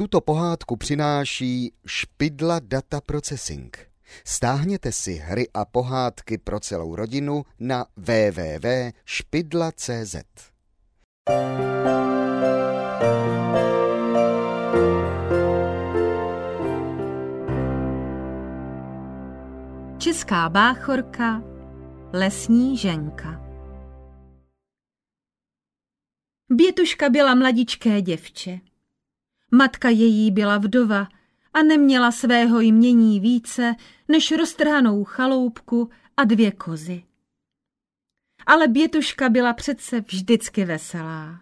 Tuto pohádku přináší Špidla Data Processing. Stáhněte si hry a pohádky pro celou rodinu na www.špidla.cz. Česká báchorka Lesní ženka Bětuška byla mladičké děvče. Matka její byla vdova a neměla svého jmění více než roztrhanou chaloupku a dvě kozy. Ale Bětuška byla přece vždycky veselá.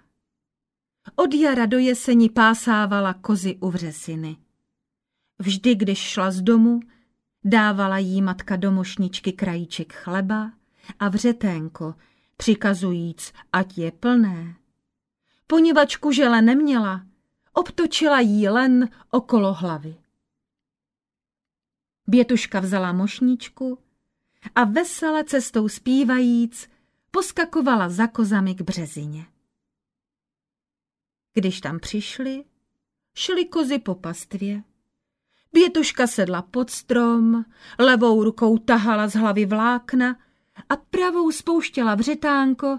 Od jara do jeseni pásávala kozy u vřesiny. Vždy, když šla z domu, dávala jí matka do mošničky krajíček chleba a vřeténko, přikazujíc, ať je plné. Poněvadž kužele neměla, obtočila jí len okolo hlavy. Bětuška vzala mošničku a vesele cestou zpívajíc poskakovala za kozami k březině. Když tam přišli, šli kozy po pastvě. Bětuška sedla pod strom, levou rukou tahala z hlavy vlákna a pravou spouštěla vřetánko,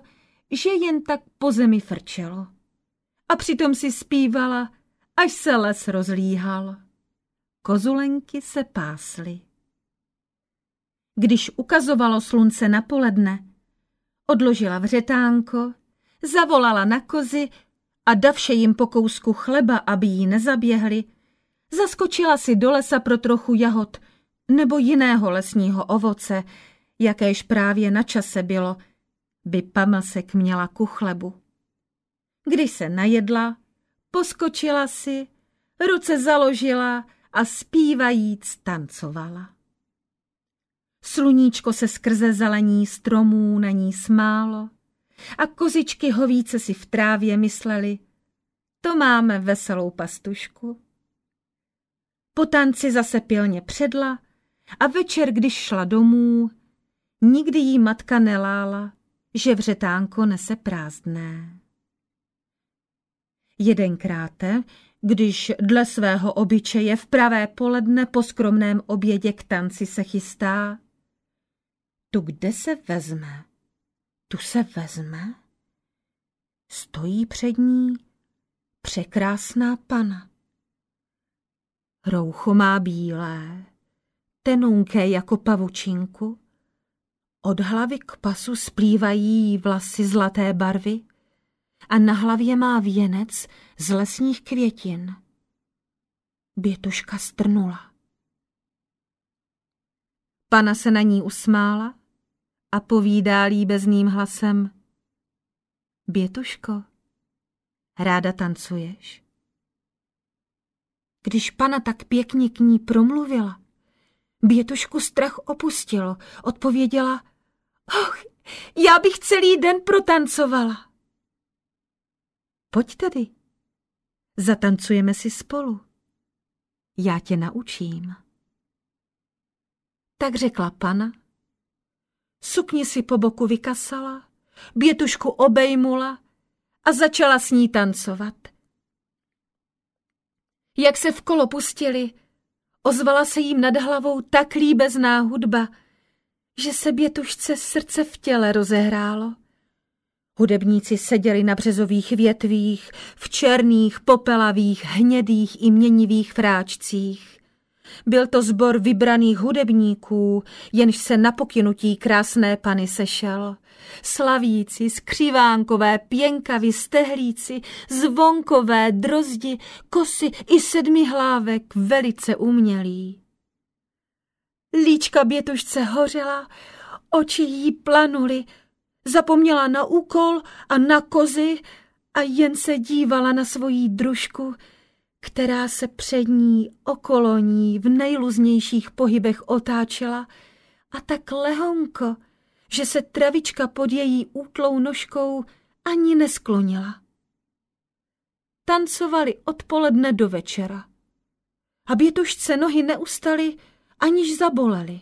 že jen tak po zemi frčelo a přitom si zpívala, až se les rozlíhal. Kozulenky se pásly. Když ukazovalo slunce na poledne, odložila vřetánko, zavolala na kozy a davše jim po kousku chleba, aby jí nezaběhli, zaskočila si do lesa pro trochu jahod nebo jiného lesního ovoce, jakéž právě na čase bylo, by Pamlsek měla ku chlebu. Když se najedla, poskočila si, ruce založila a zpívajíc tancovala. Sluníčko se skrze zelení stromů na ní smálo a kozičky hovíce si v trávě mysleli, to máme veselou pastušku. Po tanci zase pilně předla a večer, když šla domů, nikdy jí matka nelála, že vřetánko nese prázdné. Jedenkráte, když dle svého obyčeje v pravé poledne po skromném obědě k tanci se chystá, tu kde se vezme? Tu se vezme? Stojí před ní překrásná pana. Roucho má bílé, tenunké jako pavučinku, od hlavy k pasu splývají vlasy zlaté barvy, a na hlavě má věnec z lesních květin. Bětuška strnula. Pana se na ní usmála a povídá líbezným hlasem. Bětuško, ráda tancuješ? Když pana tak pěkně k ní promluvila, Bětušku strach opustilo, odpověděla, och, já bych celý den protancovala. Pojď tedy. Zatancujeme si spolu. Já tě naučím. Tak řekla pana. Sukni si po boku vykasala, bětušku obejmula a začala s ní tancovat. Jak se v kolo pustili, ozvala se jim nad hlavou tak líbezná hudba, že se bětušce srdce v těle rozehrálo. Hudebníci seděli na březových větvích, v černých, popelavých, hnědých i měnivých fráčcích. Byl to zbor vybraných hudebníků, jenž se na pokynutí krásné pany sešel. Slavíci, skřivánkové, pěnkavy, stehlíci, zvonkové, drozdi, kosy i sedmi hlávek velice umělí. Líčka bětušce hořela, oči jí planuly, Zapomněla na úkol a na kozy a jen se dívala na svoji družku, která se před ní okolo ní v nejluznějších pohybech otáčela a tak lehonko, že se travička pod její útlou nožkou ani nesklonila. Tancovali odpoledne do večera. A bětušce nohy neustaly, aniž zabolely.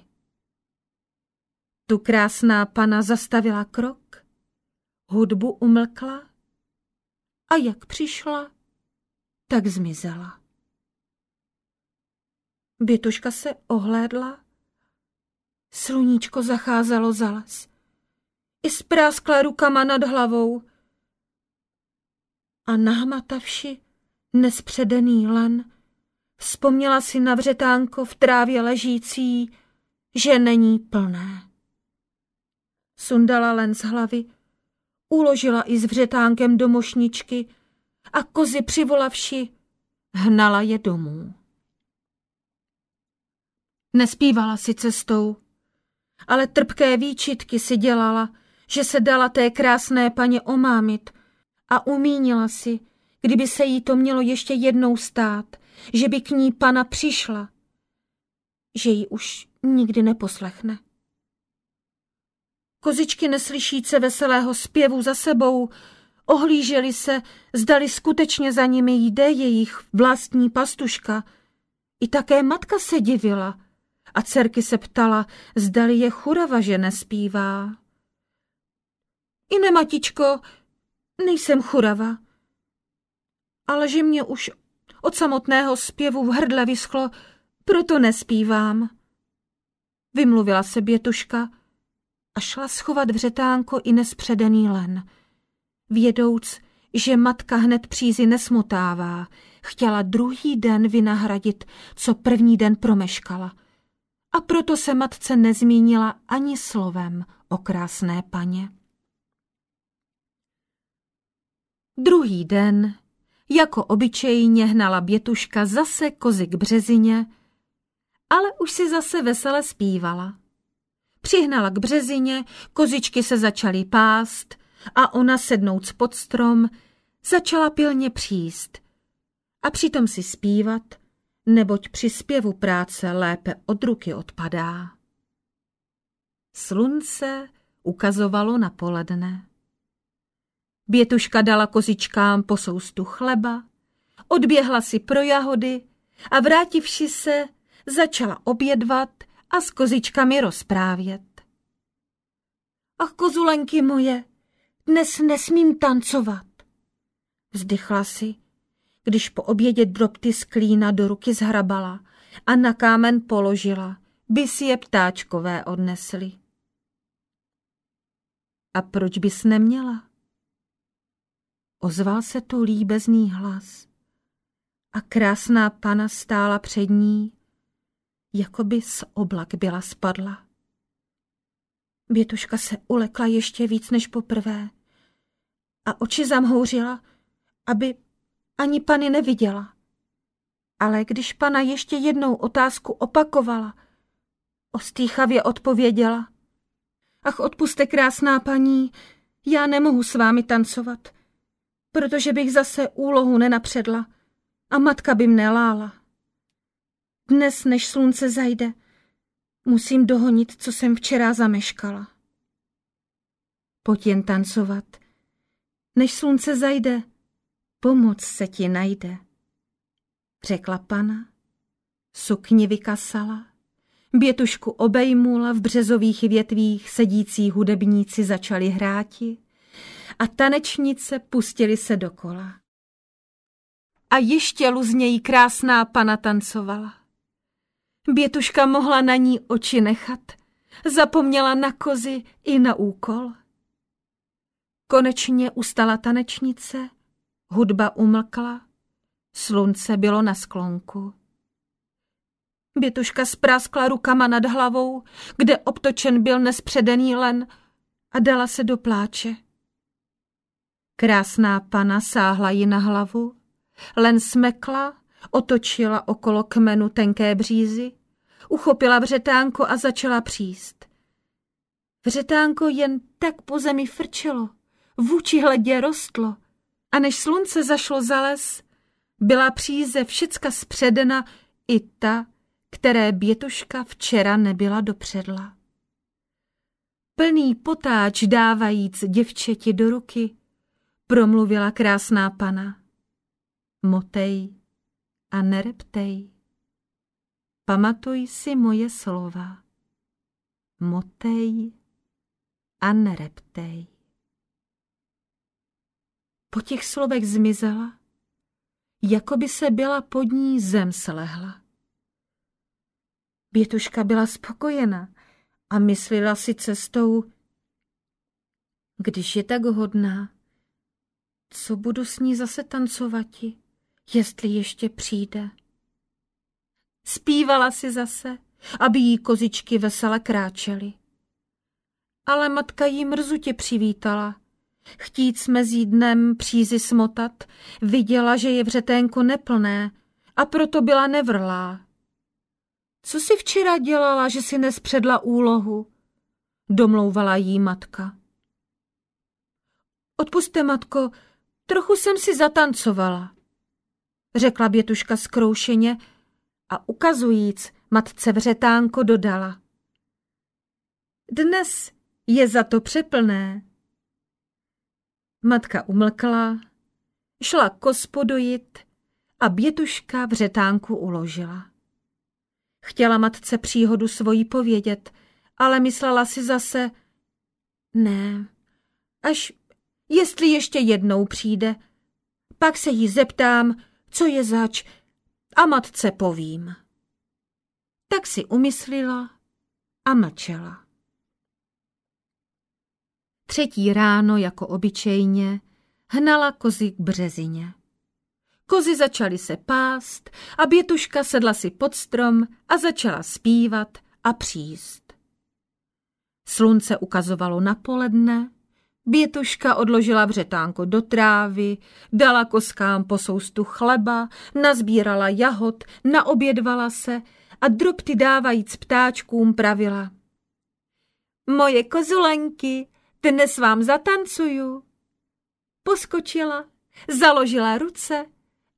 Tu krásná pana zastavila krok, hudbu umlkla a jak přišla, tak zmizela. Bětuška se ohlédla. Sluníčko zacházelo za les. I spráskla rukama nad hlavou. A nahmatavši nespředený len, vzpomněla si na vřetánko v trávě ležící, že není plné. Sundala len z hlavy, uložila i s vřetánkem do mošničky a kozy přivolavši, hnala je domů. Nespívala si cestou, ale trpké výčitky si dělala, že se dala té krásné paně omámit a umínila si, kdyby se jí to mělo ještě jednou stát, že by k ní pana přišla, že ji už nikdy neposlechne. Kozičky neslyšíce veselého zpěvu za sebou, ohlíželi se, zdali skutečně za nimi jde jejich vlastní pastuška. I také matka se divila a dcerky se ptala, zdali je churava, že nespívá. I ne, matičko, nejsem churava. Ale že mě už od samotného zpěvu v hrdle vyschlo, proto nespívám. Vymluvila se Bětuška a šla schovat vřetánko i nespředený len. Vědouc, že matka hned přízi nesmotává, chtěla druhý den vynahradit, co první den promeškala. A proto se matce nezmínila ani slovem o krásné paně. Druhý den, jako obyčejně hnala Bětuška zase kozy k březině, ale už si zase vesele zpívala. Přihnala k březině, kozičky se začaly pást a ona sednout pod strom, začala pilně příst a přitom si zpívat, neboť při zpěvu práce lépe od ruky odpadá. Slunce ukazovalo na poledne. Bětuška dala kozičkám po soustu chleba, odběhla si pro jahody a vrátivši se, začala obědvat a s kozičkami rozprávět. Ach, kozulenky moje, dnes nesmím tancovat. Vzdychla si, když po obědě drobty z klína do ruky zhrabala a na kámen položila, by si je ptáčkové odnesli. A proč bys neměla? Ozval se tu líbezný hlas a krásná pana stála před ní, jako by z oblak byla spadla. Bětuška se ulekla ještě víc než poprvé a oči zamhouřila, aby ani pany neviděla. Ale když pana ještě jednou otázku opakovala, ostýchavě odpověděla. Ach, odpuste, krásná paní, já nemohu s vámi tancovat protože bych zase úlohu nenapředla a matka by mne lála. Dnes, než slunce zajde, musím dohonit, co jsem včera zameškala. Pojď jen tancovat. Než slunce zajde, pomoc se ti najde. Řekla pana, sukni vykasala, bětušku obejmula, v březových větvích sedící hudebníci začali hráti a tanečnice pustili se dokola. A ještě luzněji krásná pana tancovala. Bětuška mohla na ní oči nechat, zapomněla na kozy i na úkol. Konečně ustala tanečnice, hudba umlkla, slunce bylo na sklonku. Bětuška spráskla rukama nad hlavou, kde obtočen byl nespředený len a dala se do pláče. Krásná pana sáhla ji na hlavu, len smekla, otočila okolo kmenu tenké břízy, uchopila vřetánko a začala příst. Vřetánko jen tak po zemi frčelo, vůči hledě rostlo a než slunce zašlo za les, byla příze všecka zpředena i ta, které bětuška včera nebyla dopředla. Plný potáč dávajíc děvčeti do ruky, promluvila krásná pana. Motej a nereptej. Pamatuj si moje slova. Motej a nereptej. Po těch slovech zmizela, jako by se byla pod ní zem slehla. Bětuška byla spokojena a myslela si cestou, když je tak hodná, co budu s ní zase tancovati, jestli ještě přijde. Spívala si zase, aby jí kozičky vesele kráčely. Ale matka jí mrzutě přivítala. Chtít mezi dnem přízy smotat, viděla, že je vřeténko neplné a proto byla nevrlá. Co si včera dělala, že si nespředla úlohu? Domlouvala jí matka. Odpuste, matko, trochu jsem si zatancovala, řekla Bětuška zkroušeně a ukazujíc matce vřetánko dodala. Dnes je za to přeplné. Matka umlkla, šla kospodojit a Bětuška vřetánku uložila. Chtěla matce příhodu svojí povědět, ale myslela si zase, ne, až jestli ještě jednou přijde, pak se jí zeptám, co je zač a matce povím. Tak si umyslila a mlčela. Třetí ráno, jako obyčejně, hnala kozy k březině. Kozy začaly se pást a Bětuška sedla si pod strom a začala zpívat a příst. Slunce ukazovalo na poledne, Bětuška odložila vřetánko do trávy, dala koskám po soustu chleba, nazbírala jahod, naobědvala se a drobty dávajíc ptáčkům pravila. Moje kozulenky, dnes vám zatancuju. Poskočila, založila ruce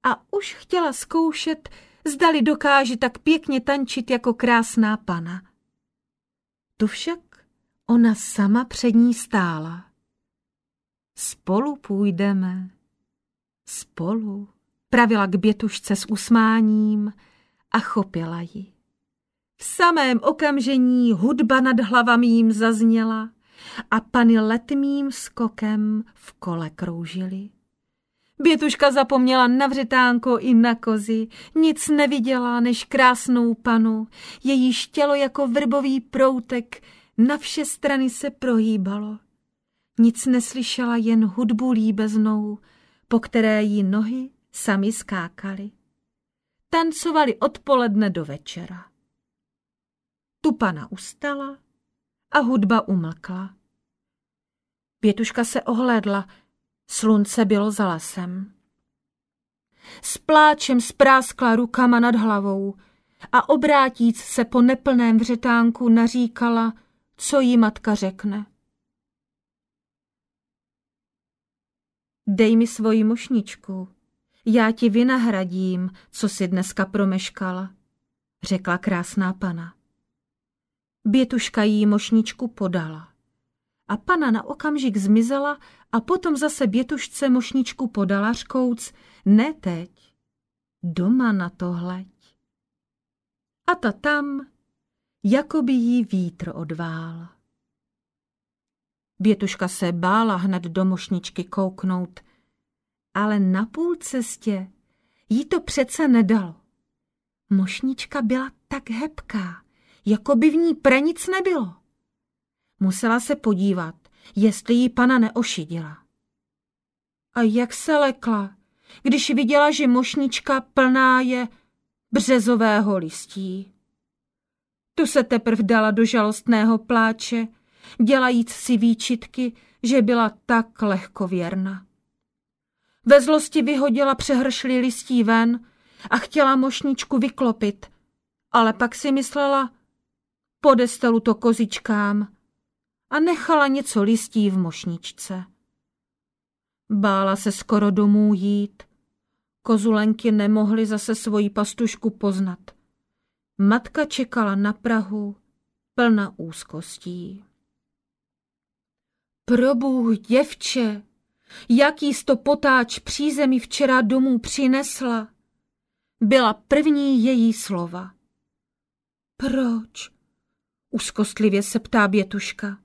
a už chtěla zkoušet, zdali dokáže tak pěkně tančit jako krásná pana. Tu však ona sama před ní stála. Spolu půjdeme, spolu, pravila k bětušce s usmáním a chopila ji. V samém okamžení hudba nad hlavami jim zazněla a pany letmým skokem v kole kroužily. Bětuška zapomněla na vřetánko i na kozy, nic neviděla než krásnou panu, její tělo jako vrbový proutek na vše strany se prohýbalo. Nic neslyšela, jen hudbu líbeznou, po které jí nohy sami skákaly. Tancovali odpoledne do večera. Tu pana ustala a hudba umlkla. Pětuška se ohlédla, slunce bylo za lesem. S pláčem spráskla rukama nad hlavou a obrátíc se po neplném vřetánku naříkala, co jí matka řekne. Dej mi svoji mošničku, já ti vynahradím, co si dneska promeškala, řekla krásná pana. Bětuška jí mošničku podala. A pana na okamžik zmizela a potom zase bětušce mošničku podala řkouc, ne teď, doma na to hleď. A ta tam, jako by jí vítr odvál. Bětuška se bála hned do mošničky kouknout, ale na půl cestě jí to přece nedalo. Mošnička byla tak hebká, jako by v ní pranic nebylo. Musela se podívat, jestli jí pana neošidila. A jak se lekla, když viděla, že mošnička plná je březového listí. Tu se teprv dala do žalostného pláče, dělajíc si výčitky, že byla tak lehkověrna. Ve zlosti vyhodila přehršli listí ven a chtěla mošničku vyklopit, ale pak si myslela, podestelu to kozičkám a nechala něco listí v mošničce. Bála se skoro domů jít. Kozulenky nemohly zase svoji pastušku poznat. Matka čekala na Prahu, plna úzkostí. Probůh, děvče, jaký sto potáč přízemí včera domů přinesla, byla první její slova. Proč? Úzkostlivě se ptá Bětuška.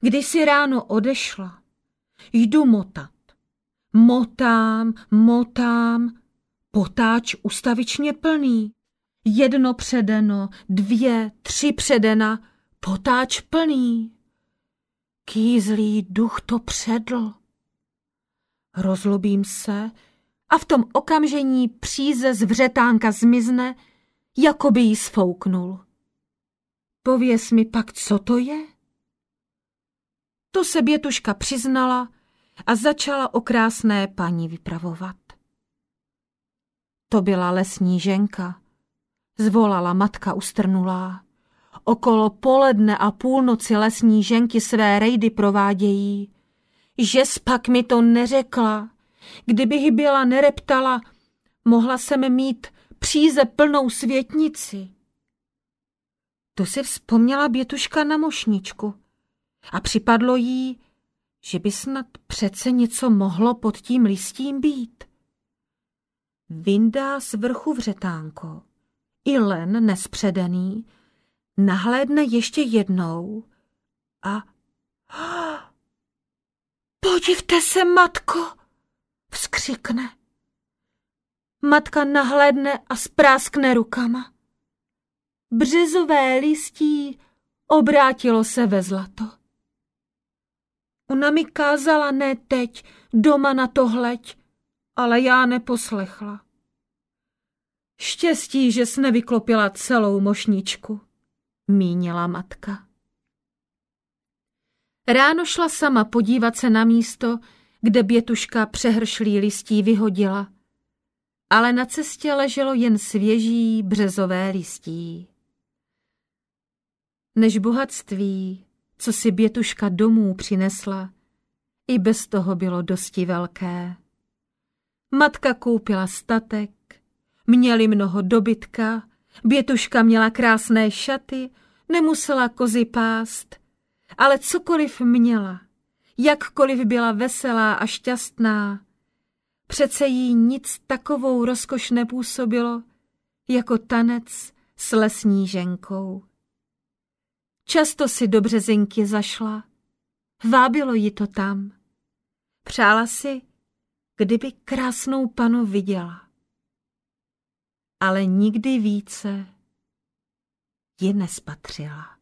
Když si ráno odešla, jdu motat. Motám, motám, potáč ustavičně plný. Jedno předeno, dvě, tři předena, potáč plný. Kýzlý duch to předl. Rozlobím se a v tom okamžení příze z vřetánka zmizne, jako by jí sfouknul. Pověz mi pak, co to je? To se Bětuška přiznala a začala o krásné paní vypravovat. To byla lesní ženka, zvolala matka ustrnulá. Okolo poledne a půlnoci lesní ženky své rejdy provádějí. Že spak mi to neřekla. Kdybych byla nereptala, mohla jsem mít příze plnou světnici. To si vzpomněla Bětuška na mošničku a připadlo jí, že by snad přece něco mohlo pod tím listím být. Vyndá z vrchu vřetánko. I len nespředený nahlédne ještě jednou a... Podívte se, matko! Vzkřikne. Matka nahlédne a spráskne rukama. Březové listí obrátilo se ve zlato. Ona mi kázala ne teď, doma na to hleď, ale já neposlechla. Štěstí, že jsi nevyklopila celou mošničku, mínila matka. Ráno šla sama podívat se na místo, kde bětuška přehršlý listí vyhodila, ale na cestě leželo jen svěží březové listí. Než bohatství, co si bětuška domů přinesla, i bez toho bylo dosti velké. Matka koupila statek, měli mnoho dobytka, bětuška měla krásné šaty, nemusela kozy pást, ale cokoliv měla, jakkoliv byla veselá a šťastná, přece jí nic takovou rozkoš nepůsobilo, jako tanec s lesní ženkou. Často si do březinky zašla, vábilo ji to tam. Přála si, kdyby krásnou panu viděla. Ale nikdy více ji nespatřila.